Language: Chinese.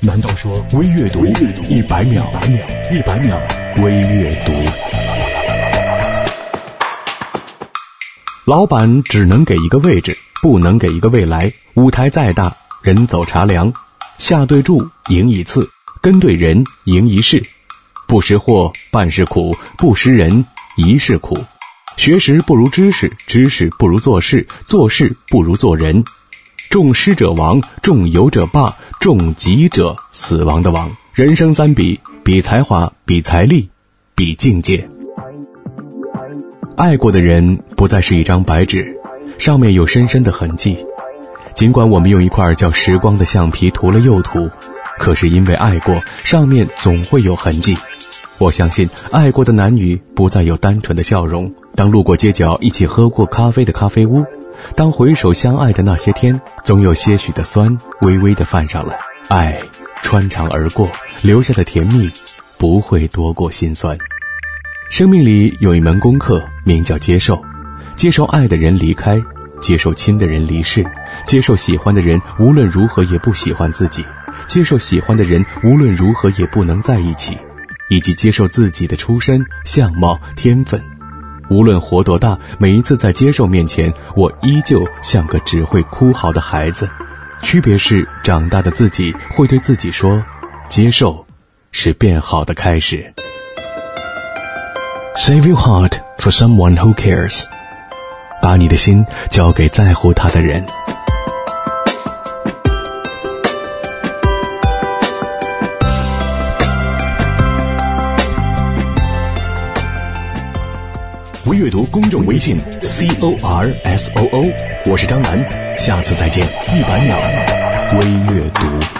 难道说微阅读一百秒？一百秒微阅读。老板只能给一个位置，不能给一个未来。舞台再大，人走茶凉。下对注，赢一次；跟对人，赢一世。不识货，办事苦；不识人，一世苦。学识不如知识，知识不如做事，做事不如做人。重师者亡，重友者霸，重己者死亡的亡。人生三比：比才华，比财力，比境界。爱过的人不再是一张白纸，上面有深深的痕迹。尽管我们用一块叫时光的橡皮涂了又涂，可是因为爱过，上面总会有痕迹。我相信，爱过的男女不再有单纯的笑容。当路过街角一起喝过咖啡的咖啡屋，当回首相爱的那些天，总有些许的酸微微的泛上来。爱穿肠而过，留下的甜蜜不会多过心酸。生命里有一门功课，名叫接受，接受爱的人离开，接受亲的人离世，接受喜欢的人无论如何也不喜欢自己，接受喜欢的人无论如何也不能在一起，以及接受自己的出身、相貌、天分。无论活多大，每一次在接受面前，我依旧像个只会哭嚎的孩子。区别是，长大的自己会对自己说：“接受，是变好的开始。” Save your heart for someone who cares。把你的心交给在乎他的人。微阅读公众微信 c o r s o o，我是张楠，下次再见。一百秒微阅读。